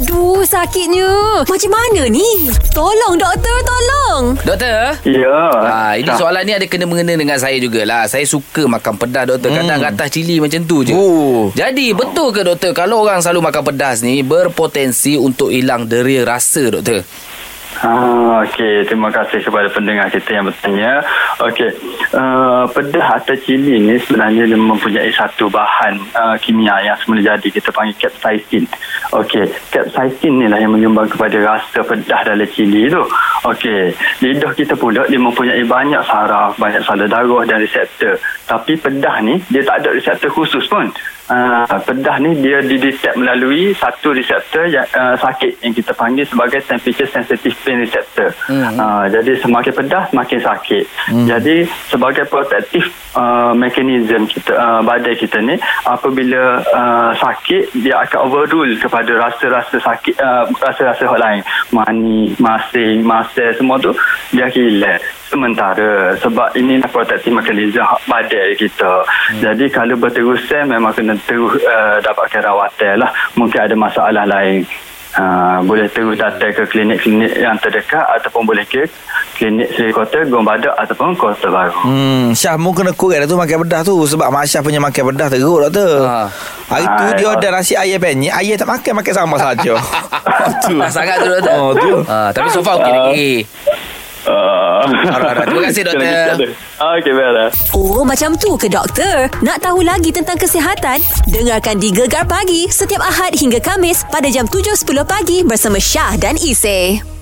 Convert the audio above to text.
Aduh, sakitnya. Macam mana ni? Tolong, doktor, tolong. Doktor? Ya. Ha, ini soalan ni ada kena mengena dengan saya jugalah. Saya suka makan pedas doktor. Kadang gatas cili macam tu je. Oh. Jadi betul ke doktor kalau orang selalu makan pedas ni berpotensi untuk hilang deria rasa doktor? Ah, Okey, terima kasih kepada pendengar kita yang bertanya. Okey, uh, pedas atau cili ni sebenarnya dia mempunyai satu bahan uh, kimia yang semula jadi kita panggil capsaicin. Okey, capsaicin ni lah yang menyumbang kepada rasa pedas dalam cili tu. Okey, lidah kita pula dia mempunyai banyak saraf, banyak salur darah dan reseptor. Tapi pedas ni dia tak ada reseptor khusus pun. Uh, pedas ni dia didetect melalui satu reseptor yang uh, sakit yang kita panggil sebagai temperature sensitive pain receptor. Hmm. Uh, jadi semakin pedas semakin sakit. Hmm. Jadi sebagai protektif uh, mekanisme kita uh, badan kita ni apabila uh, sakit dia akan overrule kepada rasa-rasa sakit uh, rasa-rasa hal lain. Mani, masing, masel semua tu dia hilang sementara sebab ini protektif mekanisme badan kita. Hmm. Jadi kalau berterusan memang kena terus uh, dapatkan rawatan lah. Mungkin ada masalah lain. Uh, boleh terus datang ke klinik-klinik yang terdekat ataupun boleh ke klinik Seri Kota, Gong Badak ataupun Kota Baru. Hmm, Syah mu kena kurang dah tu makan pedas tu sebab Mak Syah punya makan pedas teruk doktor. Ha. Hari tu Ha, dia ya. order nasi ayam penyet, ayam tak makan makan sama saja. tu. Ah, sangat tu doktor. Oh, tu. Ha, tapi so far okey lagi. Uh, Alright, terima kasih, doktor. Okey, baiklah. Oh, macam tu ke doktor? Nak tahu lagi tentang kesihatan? Dengarkan di Gegar Pagi setiap Ahad hingga Kamis pada jam 7.10 pagi bersama Syah dan Isy.